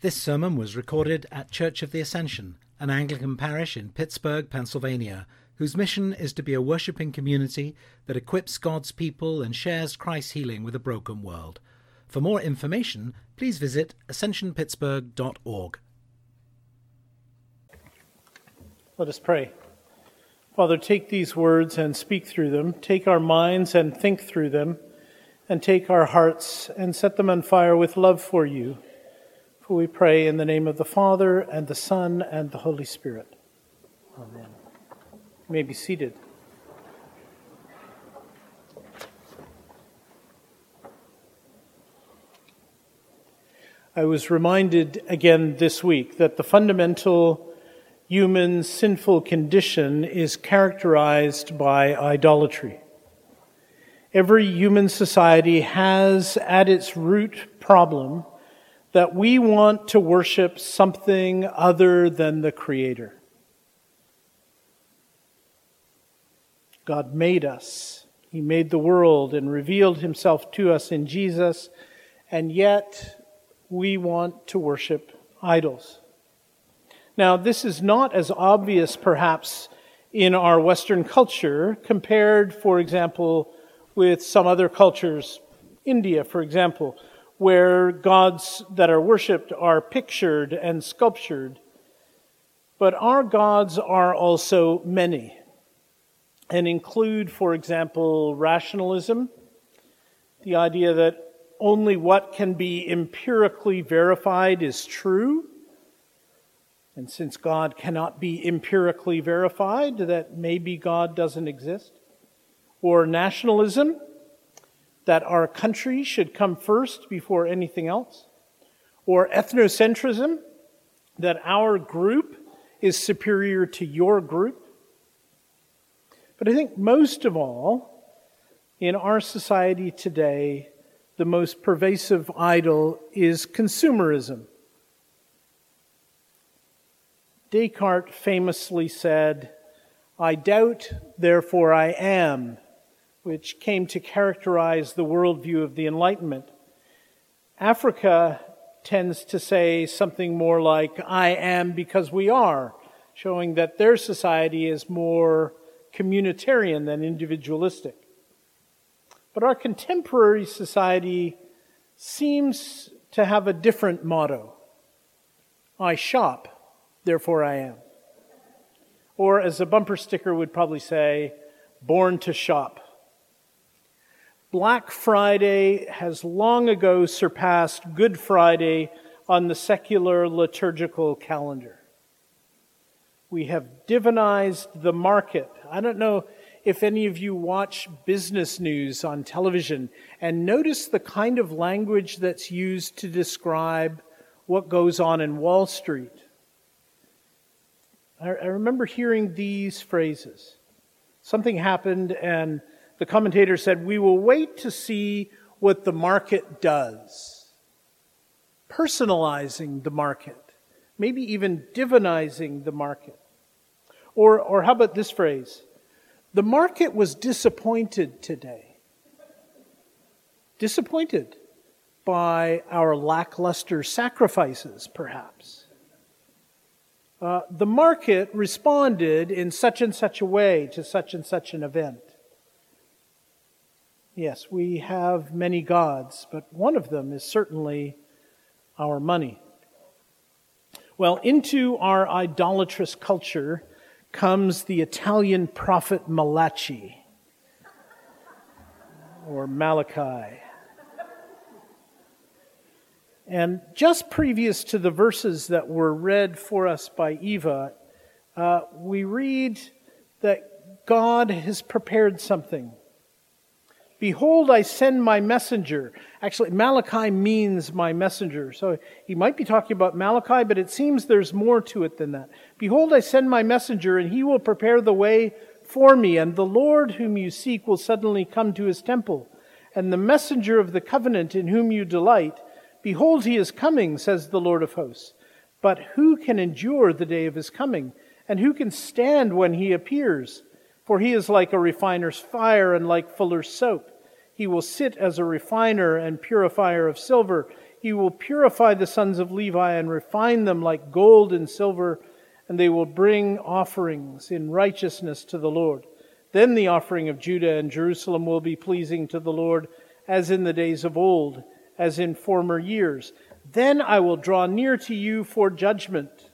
This sermon was recorded at Church of the Ascension, an Anglican parish in Pittsburgh, Pennsylvania, whose mission is to be a worshipping community that equips God's people and shares Christ's healing with a broken world. For more information, please visit ascensionpittsburgh.org. Let us pray. Father, take these words and speak through them. Take our minds and think through them. And take our hearts and set them on fire with love for you for we pray in the name of the Father, and the Son, and the Holy Spirit. Amen. You may be seated. I was reminded again this week that the fundamental human sinful condition is characterized by idolatry. Every human society has at its root problem that we want to worship something other than the Creator. God made us. He made the world and revealed himself to us in Jesus, and yet we want to worship idols. Now, this is not as obvious, perhaps, in our Western culture compared, for example, with some other cultures. India, for example, where gods that are worshiped are pictured and sculptured. But our gods are also many and include, for example, rationalism, the idea that only what can be empirically verified is true. And since God cannot be empirically verified, that maybe God doesn't exist. Or nationalism, that our country should come first before anything else, or ethnocentrism, that our group is superior to your group. But I think most of all, in our society today, the most pervasive idol is consumerism. Descartes famously said, I doubt, therefore I am which came to characterize the worldview of the Enlightenment. Africa tends to say something more like, I am because we are, showing that their society is more communitarian than individualistic. But our contemporary society seems to have a different motto I shop, therefore I am. Or, as a bumper sticker would probably say, born to shop. Black Friday has long ago surpassed Good Friday on the secular liturgical calendar. We have divinized the market. I don't know if any of you watch business news on television and notice the kind of language that's used to describe what goes on in Wall Street. I, remember hearing these phrases. Something happened and the commentator said, We will wait to see what the market does. Personalizing the market, maybe even divinizing the market. Or, or how about this phrase? The market was disappointed today. Disappointed by our lackluster sacrifices, perhaps. Uh, the market responded in such and such a way to such and such an event. Yes, we have many gods, but one of them is certainly our money. Well, into our idolatrous culture comes the Italian prophet Malachi or Malachi. And just previous to the verses that were read for us by Eva, uh, we read that God has prepared something Behold, I send my messenger. Actually, Malachi means my messenger. So he might be talking about Malachi, but it seems there's more to it than that. Behold, I send my messenger, and he will prepare the way for me, and the Lord whom you seek will suddenly come to his temple. And the messenger of the covenant in whom you delight, behold, he is coming, says the Lord of hosts. But who can endure the day of his coming? And who can stand when he appears? For he is like a refiner's fire and like fuller's soap. He will sit as a refiner and purifier of silver. He will purify the sons of Levi and refine them like gold and silver, and they will bring offerings in righteousness to the Lord. Then the offering of Judah and Jerusalem will be pleasing to the Lord, as in the days of old, as in former years. Then I will draw near to you for judgment.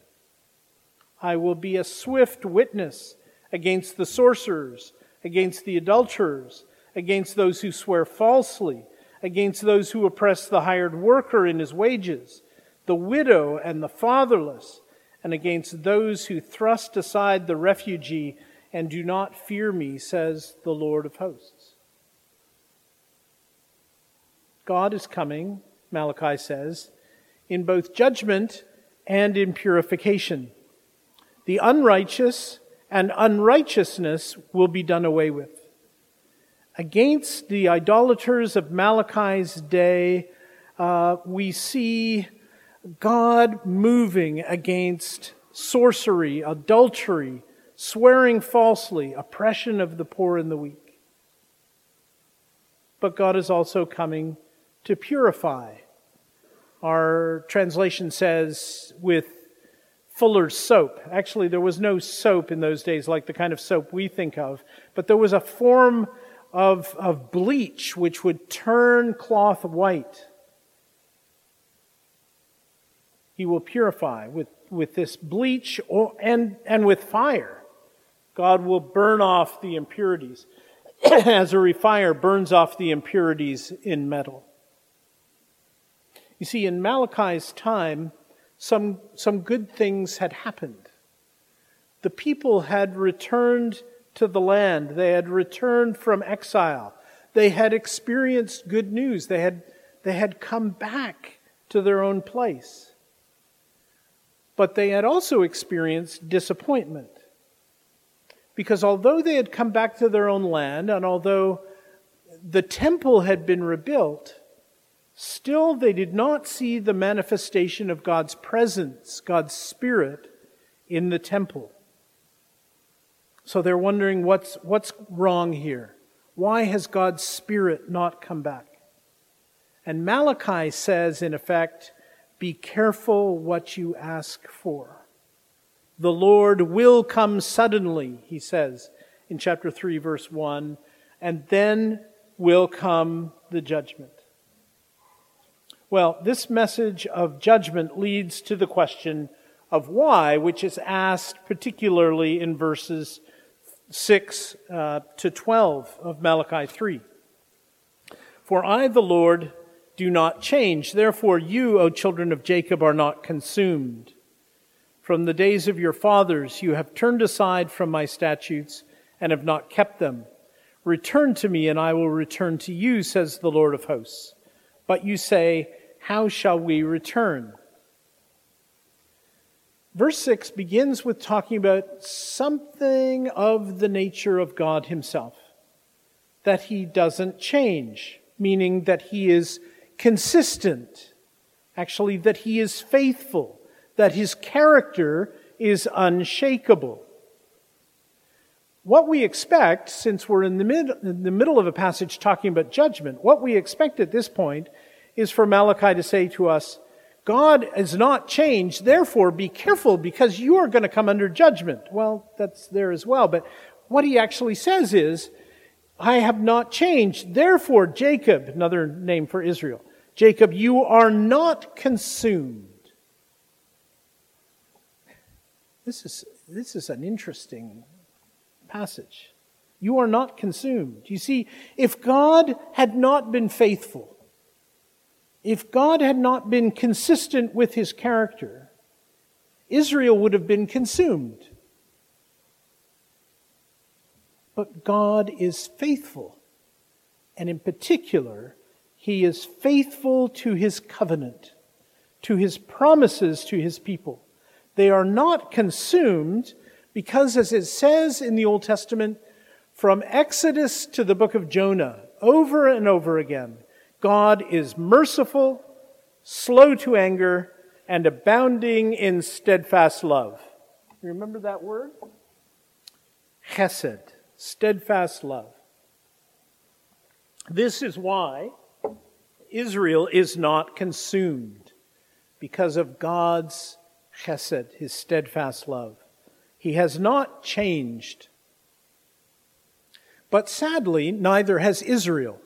I will be a swift witness against the sorcerers, against the adulterers, against those who swear falsely, against those who oppress the hired worker in his wages, the widow and the fatherless, and against those who thrust aside the refugee and do not fear me, says the Lord of hosts. God is coming, Malachi says, in both judgment and in purification. The unrighteous and unrighteousness will be done away with. Against the idolaters of Malachi's day, uh, we see God moving against sorcery, adultery, swearing falsely, oppression of the poor and the weak. But God is also coming to purify. Our translation says, with fuller's soap. Actually, there was no soap in those days like the kind of soap we think of, but there was a form of, of bleach which would turn cloth white. He will purify with, with this bleach or, and, and with fire. God will burn off the impurities as a refiner burns off the impurities in metal. You see, in Malachi's time, some, some good things had happened. The people had returned to the land, they had returned from exile, they had experienced good news, they had, they had come back to their own place. But they had also experienced disappointment. Because although they had come back to their own land, and although the temple had been rebuilt, still they did not see the manifestation of God's presence, God's Spirit, in the temple. So they're wondering what's, what's wrong here? Why has God's Spirit not come back? And Malachi says, in effect, be careful what you ask for. The Lord will come suddenly, he says in chapter 3, verse 1, and then will come the judgment. Well, this message of judgment leads to the question of why, which is asked particularly in verses 6 uh, to 12 of Malachi 3. For I, the Lord, do not change. Therefore, you, O children of Jacob, are not consumed. From the days of your fathers, you have turned aside from my statutes and have not kept them. Return to me, and I will return to you, says the Lord of hosts. But you say, How shall we return? Verse 6 begins with talking about something of the nature of God Himself. That He doesn't change, meaning that He is consistent. Actually, that He is faithful that his character is unshakable. What we expect, since we're in the, mid, in the middle of a passage talking about judgment, what we expect at this point is for Malachi to say to us, God has not changed, therefore be careful because you are going to come under judgment. Well, that's there as well, but what he actually says is, I have not changed, therefore Jacob, another name for Israel, Jacob, you are not consumed. This is, this is an interesting passage. You are not consumed. You see, if God had not been faithful, if God had not been consistent with his character, Israel would have been consumed. But God is faithful. And in particular, he is faithful to his covenant, to his promises to his people. They are not consumed because, as it says in the Old Testament, from Exodus to the book of Jonah, over and over again, God is merciful, slow to anger, and abounding in steadfast love. You remember that word? Chesed, steadfast love. This is why Israel is not consumed because of God's chesed, his steadfast love. He has not changed. But sadly, neither has Israel.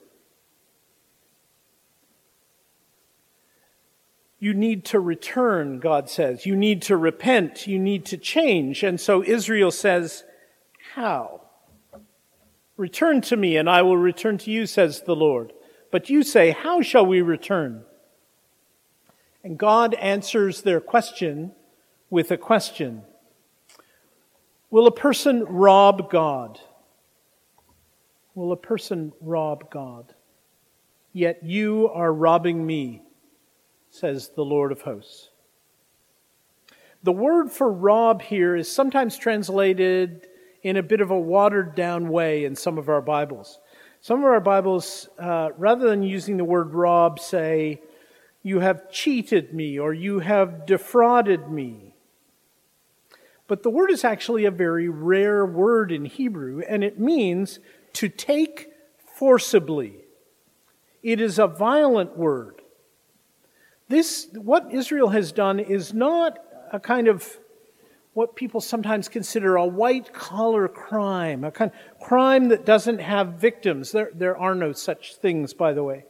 You need to return, God says. You need to repent. You need to change. And so Israel says, How? Return to me, and I will return to you, says the Lord. But you say, How shall we return? And God answers their question with a question Will a person rob God? Will a person rob God? Yet you are robbing me, says the Lord of hosts. The word for rob here is sometimes translated in a bit of a watered down way in some of our Bibles. Some of our Bibles, uh, rather than using the word rob, say, You have cheated me or you have defrauded me. But the word is actually a very rare word in Hebrew, and it means to take forcibly. It is a violent word. This, what Israel has done is not a kind of what people sometimes consider a white collar crime, a kind of crime that doesn't have victims. There, there are no such things, by the way.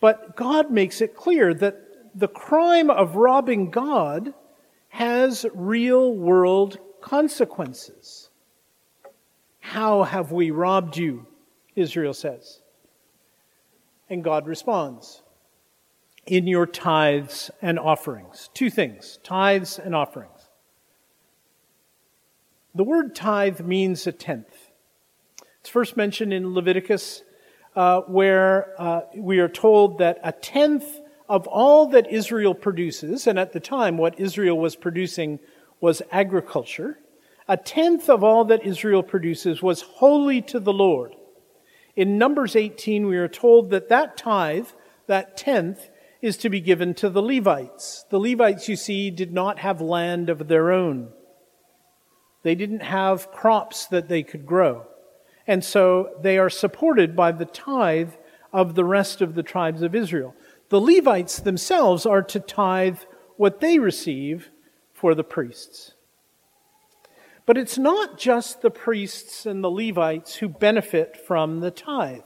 But God makes it clear that the crime of robbing God has real world consequences. How have we robbed you? Israel says. And God responds in your tithes and offerings. Two things tithes and offerings. The word tithe means a tenth. It's first mentioned in Leviticus, uh, where uh, we are told that a tenth of all that Israel produces, and at the time what Israel was producing was agriculture, a tenth of all that Israel produces was holy to the Lord. In Numbers 18, we are told that that tithe, that tenth, is to be given to the Levites. The Levites, you see, did not have land of their own. They didn't have crops that they could grow. And so they are supported by the tithe of the rest of the tribes of Israel. The Levites themselves are to tithe what they receive for the priests. But it's not just the priests and the Levites who benefit from the tithe.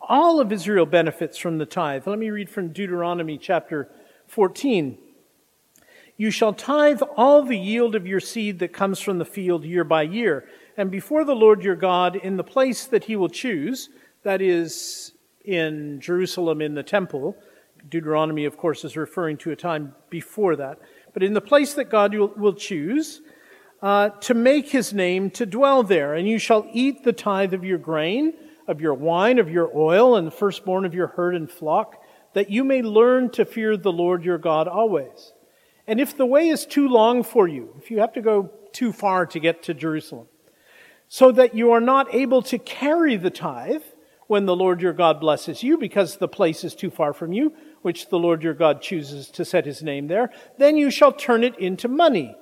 All of Israel benefits from the tithe. Let me read from Deuteronomy chapter 14. You shall tithe all the yield of your seed that comes from the field year by year. And before the Lord your God, in the place that he will choose, that is in Jerusalem in the temple, Deuteronomy, of course, is referring to a time before that, but in the place that God will choose, uh, to make his name to dwell there. And you shall eat the tithe of your grain, of your wine, of your oil, and the firstborn of your herd and flock, that you may learn to fear the Lord your God always. And if the way is too long for you, if you have to go too far to get to Jerusalem, so that you are not able to carry the tithe when the Lord your God blesses you because the place is too far from you, which the Lord your God chooses to set his name there, then you shall turn it into money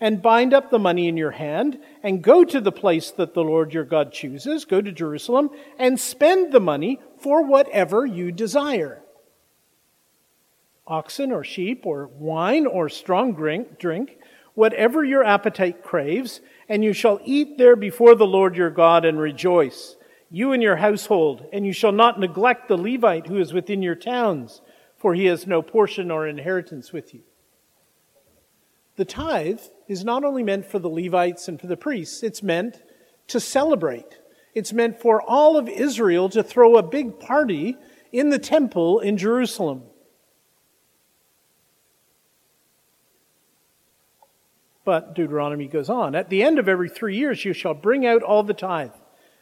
and bind up the money in your hand and go to the place that the Lord your God chooses, go to Jerusalem and spend the money for whatever you desire. Oxen or sheep or wine or strong drink, drink, whatever your appetite craves, and you shall eat there before the Lord your God and rejoice, you and your household, and you shall not neglect the Levite who is within your towns, for he has no portion or inheritance with you. The tithe is not only meant for the Levites and for the priests, it's meant to celebrate. It's meant for all of Israel to throw a big party in the temple in Jerusalem. But Deuteronomy goes on At the end of every three years, you shall bring out all the tithe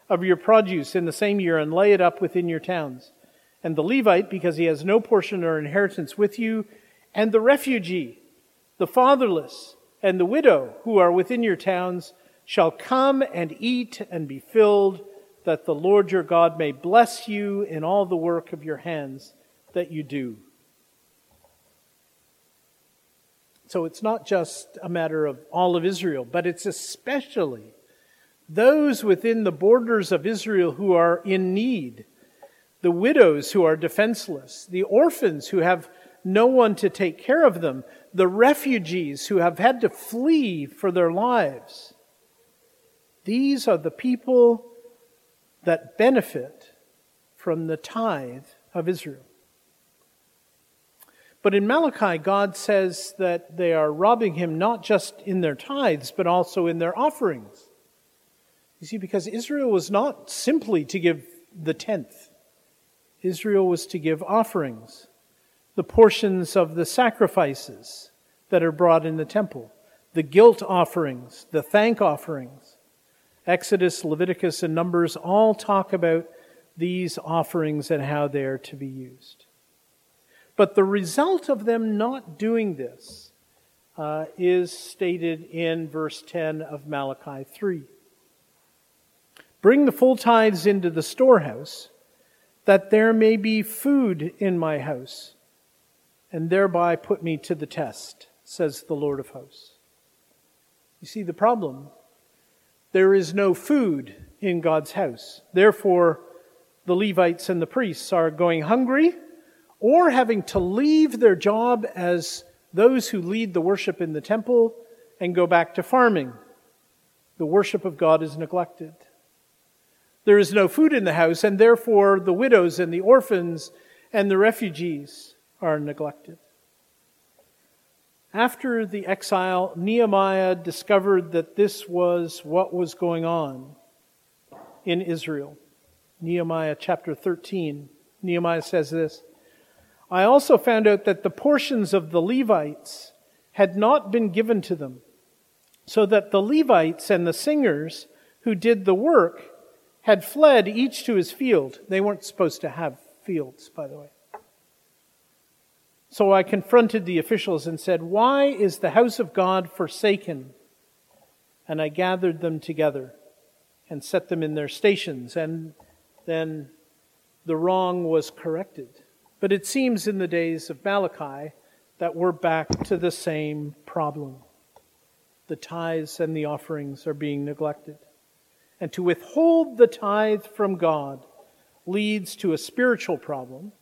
of your produce in the same year and lay it up within your towns. And the Levite, because he has no portion or inheritance with you, and the refugee, the fatherless, and the widow who are within your towns shall come and eat and be filled, that the Lord your God may bless you in all the work of your hands that you do. So it's not just a matter of all of Israel, but it's especially those within the borders of Israel who are in need. The widows who are defenseless, the orphans who have no one to take care of them, the refugees who have had to flee for their lives. These are the people that benefit from the tithe of Israel. But in Malachi, God says that they are robbing him not just in their tithes, but also in their offerings. You see, because Israel was not simply to give the tenth, Israel was to give offerings, the portions of the sacrifices that are brought in the temple, the guilt offerings, the thank offerings. Exodus, Leviticus, and Numbers all talk about these offerings and how they are to be used. But the result of them not doing this uh, is stated in verse 10 of Malachi 3. Bring the full tithes into the storehouse, that there may be food in my house, and thereby put me to the test, says the Lord of hosts. You see the problem? There is no food in God's house. Therefore, the Levites and the priests are going hungry or having to leave their job as those who lead the worship in the temple and go back to farming. The worship of God is neglected. There is no food in the house, and therefore the widows and the orphans and the refugees are neglected. After the exile, Nehemiah discovered that this was what was going on in Israel. Nehemiah chapter 13. Nehemiah says this I also found out that the portions of the Levites had not been given to them, so that the Levites and the singers who did the work had fled each to his field. They weren't supposed to have fields, by the way. So I confronted the officials and said, Why is the house of God forsaken? And I gathered them together and set them in their stations, and then the wrong was corrected. But it seems in the days of Malachi that we're back to the same problem. The tithes and the offerings are being neglected. And to withhold the tithe from God leads to a spiritual problem.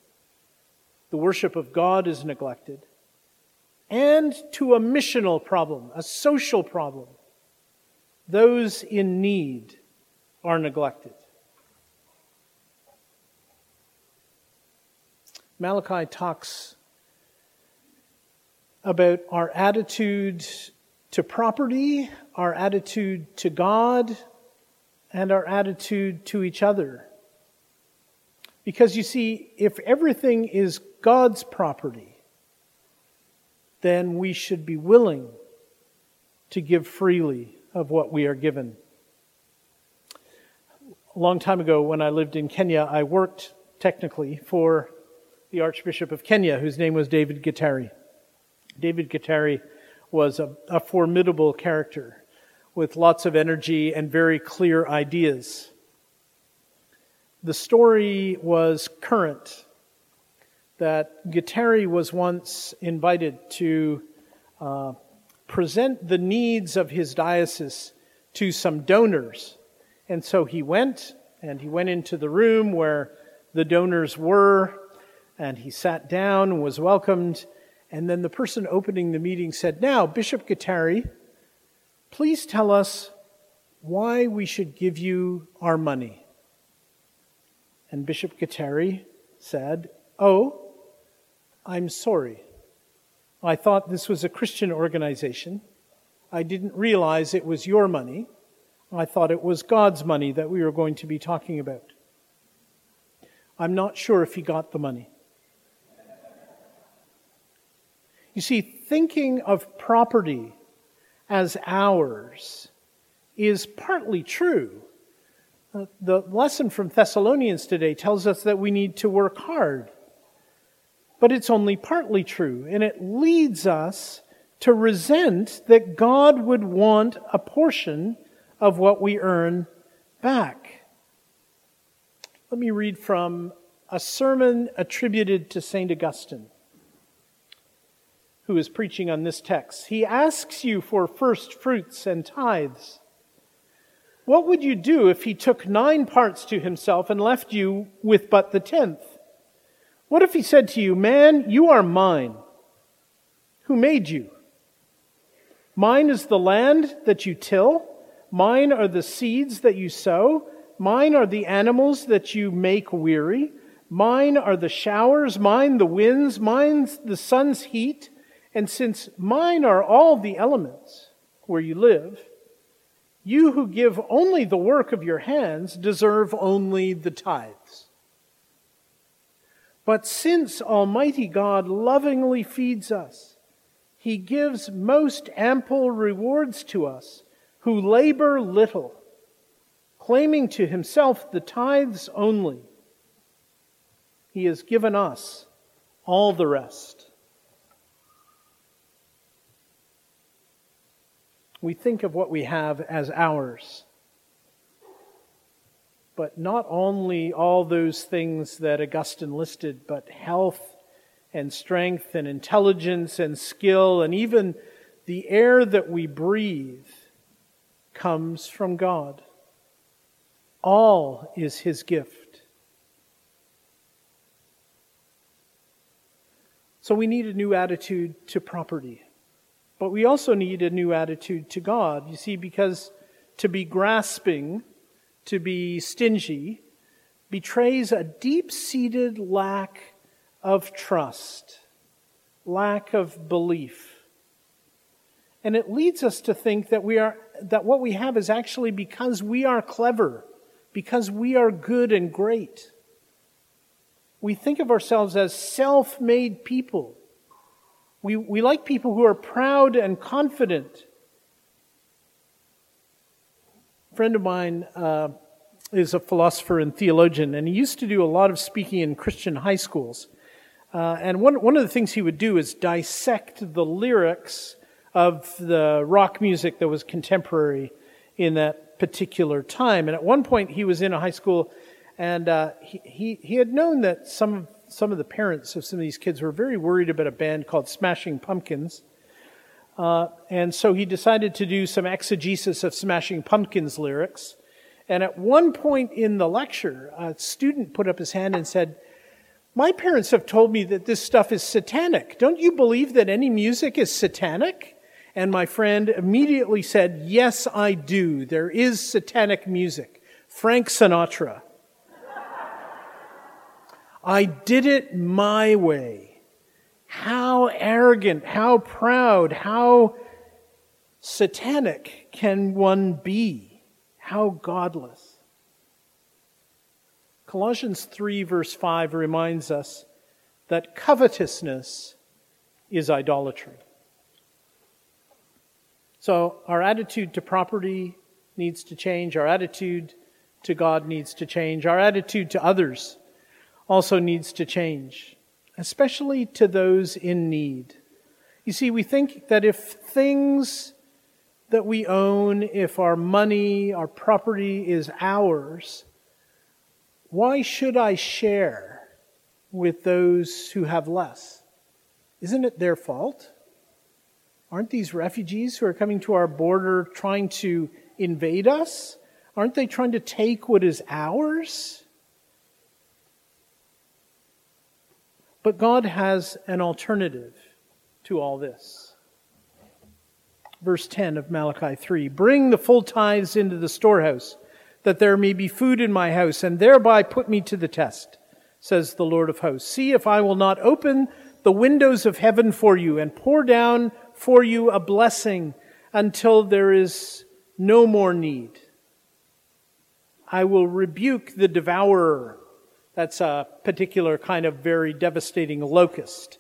The worship of God is neglected. And to a missional problem, a social problem. Those in need are neglected. Malachi talks about our attitude to property, our attitude to God, and our attitude to each other. Because you see, if everything is God's property, then we should be willing to give freely of what we are given. A long time ago, when I lived in Kenya, I worked technically for the Archbishop of Kenya, whose name was David Gitari. David Gitari was a, a formidable character with lots of energy and very clear ideas. The story was current that Gitari was once invited to uh, present the needs of his diocese to some donors. And so he went, and he went into the room where the donors were, and he sat down was welcomed. And then the person opening the meeting said, Now, Bishop Gitari, please tell us why we should give you our money. And Bishop Gitari said, Oh, I'm sorry. I thought this was a Christian organization. I didn't realize it was your money. I thought it was God's money that we were going to be talking about. I'm not sure if he got the money. You see, thinking of property as ours is partly true. Uh, the lesson from Thessalonians today tells us that we need to work hard. But it's only partly true, and it leads us to resent that God would want a portion of what we earn back. Let me read from a sermon attributed to St. Augustine who is preaching on this text. He asks you for first fruits and tithes. What would you do if he took nine parts to himself and left you with but the tenth? What if he said to you, Man, you are mine? Who made you? Mine is the land that you till. Mine are the seeds that you sow. Mine are the animals that you make weary. Mine are the showers. Mine the winds. Mine the sun's heat. And since mine are all the elements where you live, you who give only the work of your hands deserve only the tithes. But since Almighty God lovingly feeds us, He gives most ample rewards to us who labor little, claiming to Himself the tithes only. He has given us all the rest. We think of what we have as ours. But not only all those things that Augustine listed, but health and strength and intelligence and skill and even the air that we breathe comes from God. All is His gift. So we need a new attitude to property. But we also need a new attitude to God. You see, because to be grasping, to be stingy, betrays a deep seated lack of trust, lack of belief. And it leads us to think that we are that what we have is actually because we are clever, because we are good and great. We think of ourselves as self-made people we, we like people who are proud and confident. A friend of mine uh, is a philosopher and theologian, and he used to do a lot of speaking in Christian high schools. Uh, and one, one of the things he would do is dissect the lyrics of the rock music that was contemporary in that particular time. And at one point, he was in a high school, and uh, he, he, he had known that some of some of the parents of some of these kids were very worried about a band called Smashing Pumpkins. Uh, and so he decided to do some exegesis of Smashing Pumpkins lyrics. And at one point in the lecture, a student put up his hand and said, My parents have told me that this stuff is satanic. Don't you believe that any music is satanic? And my friend immediately said, Yes, I do. There is satanic music. Frank Sinatra. I did it my way. How arrogant, how proud, how satanic can one be? How godless. Colossians 3, verse 5 reminds us that covetousness is idolatry. So, our attitude to property needs to change. Our attitude to God needs to change. Our attitude to others also needs to change, especially to those in need. You see, we think that if things that we own, if our money, our property is ours, why should I share with those who have less? Isn't it their fault? Aren't these refugees who are coming to our border trying to invade us? Aren't they trying to take what is ours? But God has an alternative to all this. Verse 10 of Malachi 3 Bring the full tithes into the storehouse, that there may be food in my house, and thereby put me to the test, says the Lord of hosts. See if I will not open the windows of heaven for you and pour down for you a blessing until there is no more need. I will rebuke the devourer that's a particular kind of very devastating locust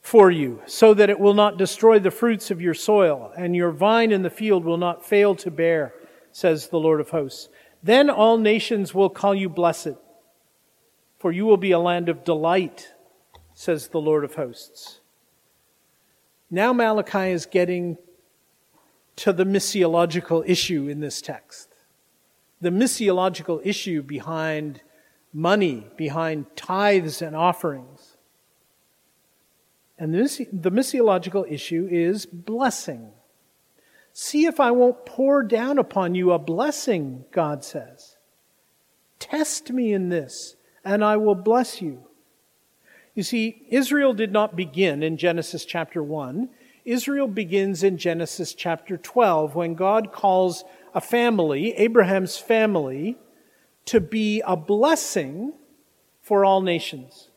for you, so that it will not destroy the fruits of your soil, and your vine in the field will not fail to bear, says the Lord of hosts. Then all nations will call you blessed, for you will be a land of delight, says the Lord of hosts. Now Malachi is getting to the missiological issue in this text. The missiological issue behind money behind tithes and offerings. And the missiological issue is blessing. See if I won't pour down upon you a blessing, God says. Test me in this, and I will bless you. You see, Israel did not begin in Genesis chapter 1. Israel begins in Genesis chapter 12 when God calls a family, Abraham's family, to be a blessing for all nations.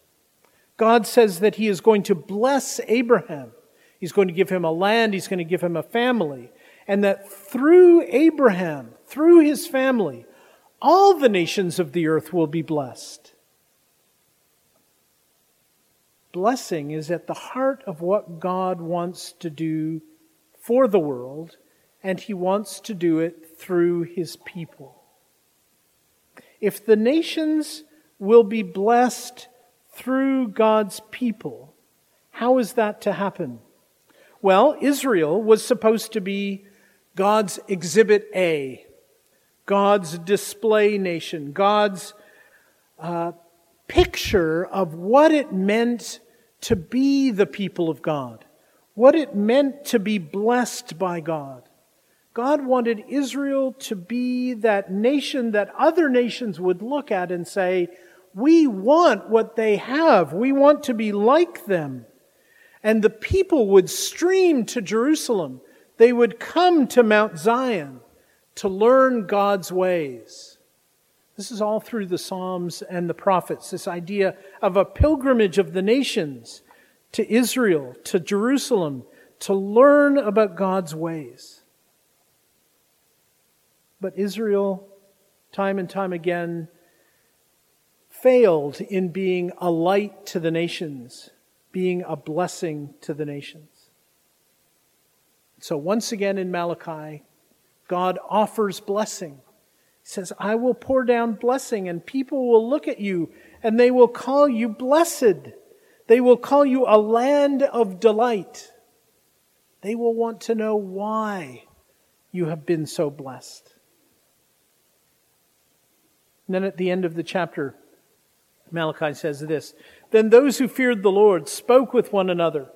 God says that he is going to bless Abraham. He's going to give him a land, he's going to give him a family, and that through Abraham, through his family, all the nations of the earth will be blessed. Blessing is at the heart of what God wants to do for the world, and he wants to do it through his people. If the nations will be blessed through God's people, how is that to happen? Well, Israel was supposed to be God's exhibit A, God's display nation, God's uh, picture of what it meant to be the people of God, what it meant to be blessed by God. God wanted Israel to be that nation that other nations would look at and say, We want what they have. We want to be like them. And the people would stream to Jerusalem. They would come to Mount Zion to learn God's ways. This is all through the Psalms and the prophets, this idea of a pilgrimage of the nations to Israel, to Jerusalem, to learn about God's ways. But Israel, time and time again, failed in being a light to the nations, being a blessing to the nations. So once again in Malachi, God offers blessing. He says, I will pour down blessing, and people will look at you and they will call you blessed. They will call you a land of delight. They will want to know why you have been so blessed. And then at the end of the chapter, Malachi says this Then those who feared the Lord spoke with one another.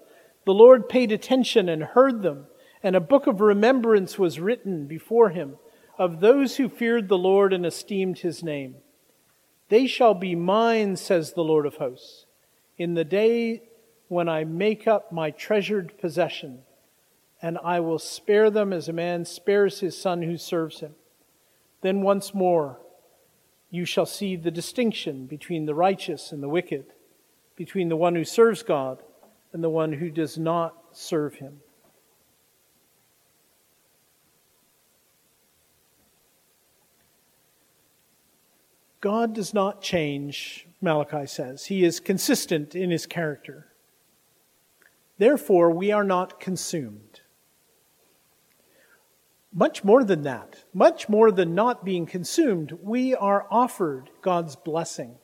The Lord paid attention and heard them, and a book of remembrance was written before him of those who feared the Lord and esteemed his name. They shall be mine, says the Lord of hosts, in the day when I make up my treasured possession, and I will spare them as a man spares his son who serves him. Then once more, you shall see the distinction between the righteous and the wicked, between the one who serves God and the one who does not serve him. God does not change, Malachi says. He is consistent in his character. Therefore, we are not consumed. Much more than that, much more than not being consumed, we are offered God's blessing.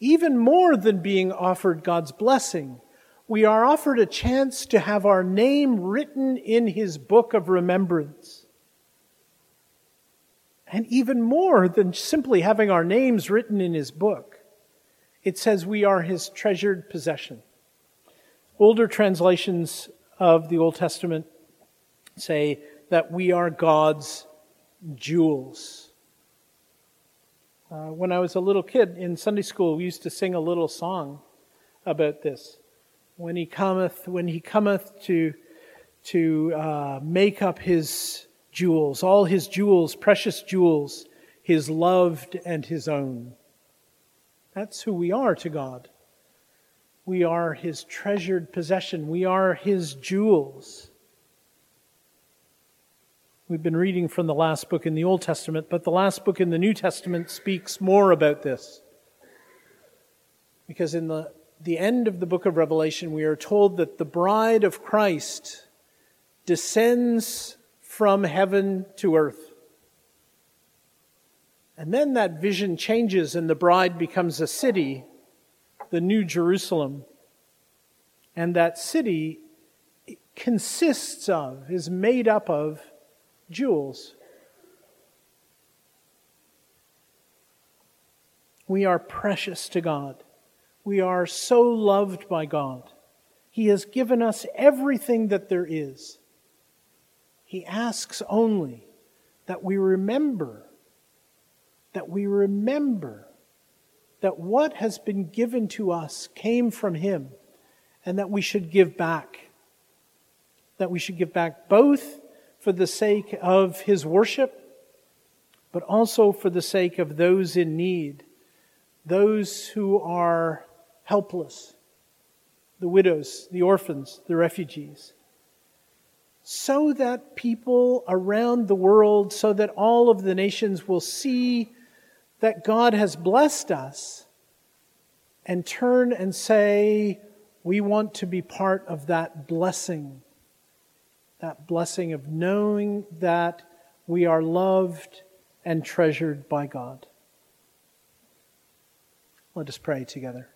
Even more than being offered God's blessing, we are offered a chance to have our name written in His book of remembrance. And even more than simply having our names written in His book, it says we are His treasured possession. Older translations of the Old Testament say, that we are God's jewels. Uh, when I was a little kid in Sunday school, we used to sing a little song about this. When he cometh, when he cometh to to uh, make up his jewels, all his jewels, precious jewels, his loved and his own. That's who we are to God. We are his treasured possession. We are his jewels. We've been reading from the last book in the Old Testament, but the last book in the New Testament speaks more about this. Because in the, the end of the book of Revelation, we are told that the bride of Christ descends from heaven to earth. And then that vision changes, and the bride becomes a city, the New Jerusalem. And that city consists of, is made up of, jewels. We are precious to God. We are so loved by God. He has given us everything that there is. He asks only that we remember, that we remember that what has been given to us came from Him and that we should give back. That we should give back both for the sake of His worship, but also for the sake of those in need, those who are helpless, the widows, the orphans, the refugees so that people around the world, so that all of the nations will see that God has blessed us and turn and say, We want to be part of that blessing. That blessing of knowing that we are loved and treasured by God. Let us pray together.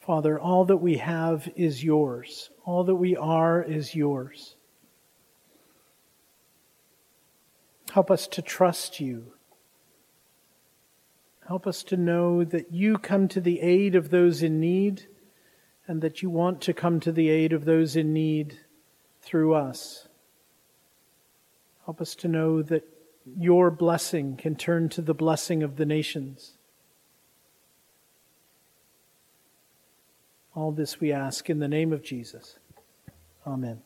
Father, all that we have is yours. All that we are is yours. Help us to trust you. Help us to know that you come to the aid of those in need and that you want to come to the aid of those in need through us. Help us to know that your blessing can turn to the blessing of the nations. All this we ask in the name of Jesus. Amen.